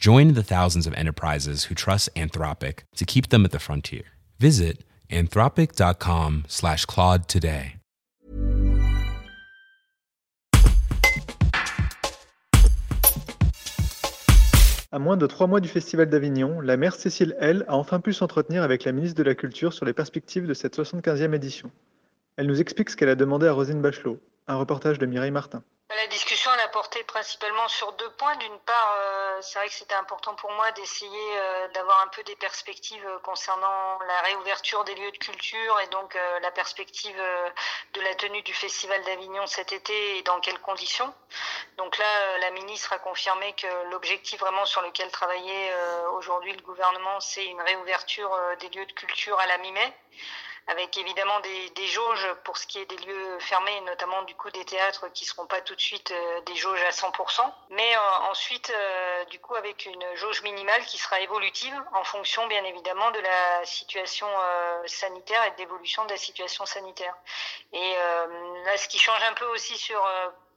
Join the thousands of enterprises who trust Anthropic to keep them at the frontier. Visit anthropic.com slash Claude today. À moins de trois mois du Festival d'Avignon, la maire Cécile L a enfin pu s'entretenir avec la ministre de la Culture sur les perspectives de cette 75e édition. Elle nous explique ce qu'elle a demandé à Rosine Bachelot. Un reportage de Mireille Martin. Discussion elle a porté principalement sur deux points. D'une part, euh, c'est vrai que c'était important pour moi d'essayer euh, d'avoir un peu des perspectives euh, concernant la réouverture des lieux de culture et donc la perspective de la tenue du Festival d'Avignon cet été et dans quelles conditions. Donc là, la ministre a confirmé que l'objectif vraiment sur lequel travaillait aujourd'hui le gouvernement, c'est une réouverture des lieux de culture à la mi-mai avec évidemment des, des, jauges pour ce qui est des lieux fermés, notamment du coup des théâtres qui seront pas tout de suite euh, des jauges à 100%, mais euh, ensuite euh, du coup avec une jauge minimale qui sera évolutive en fonction bien évidemment de la situation sanitaire et de l'évolution de la situation sanitaire. Et là, ce qui change un peu aussi sur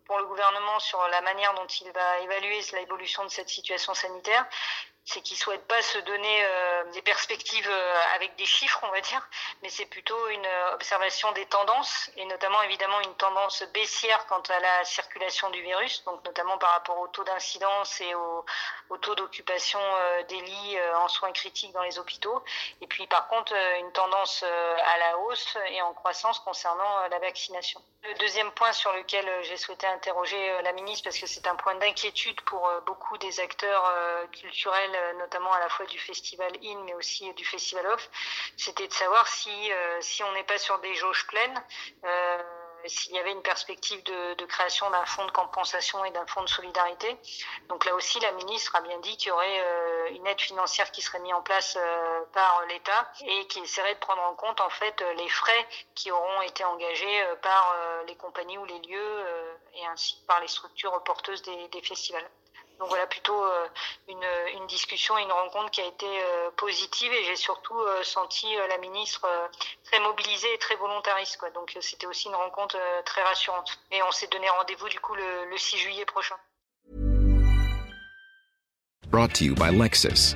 pour le gouvernement sur la manière dont il va évaluer l'évolution de cette situation sanitaire, c'est qu'ils souhaitent pas se donner euh, des perspectives euh, avec des chiffres, on va dire, mais c'est plutôt une euh, observation des tendances et notamment évidemment une tendance baissière quant à la circulation du virus, donc notamment par rapport au taux d'incidence et au taux d'occupation des lits en soins critiques dans les hôpitaux. Et puis par contre une tendance à la hausse et en croissance concernant la vaccination. Le deuxième point sur lequel j'ai souhaité interroger la ministre, parce que c'est un point d'inquiétude pour beaucoup des acteurs culturels euh, notamment à la fois du festival In, mais aussi du festival Off, c'était de savoir si, euh, si on n'est pas sur des jauges pleines euh, s'il y avait une perspective de, création d'un fonds de compensation et d'un fonds de solidarité. Donc là aussi, la ministre a bien dit qu'il y aurait une aide financière qui serait mise en place par l'État et qui essaierait de prendre en compte en fait les frais qui auront été engagés par les compagnies ou les lieux et ainsi par les structures porteuses des festivals. Donc voilà plutôt euh, une, discussion, une rencontre qui a été euh, positive et j'ai surtout euh, senti la ministre très mobilisée et très volontariste. Quoi. Donc c'était aussi une rencontre très rassurante. Et on s'est donné rendez-vous du coup le, le 6 juillet prochain. Brought to you by Lexus.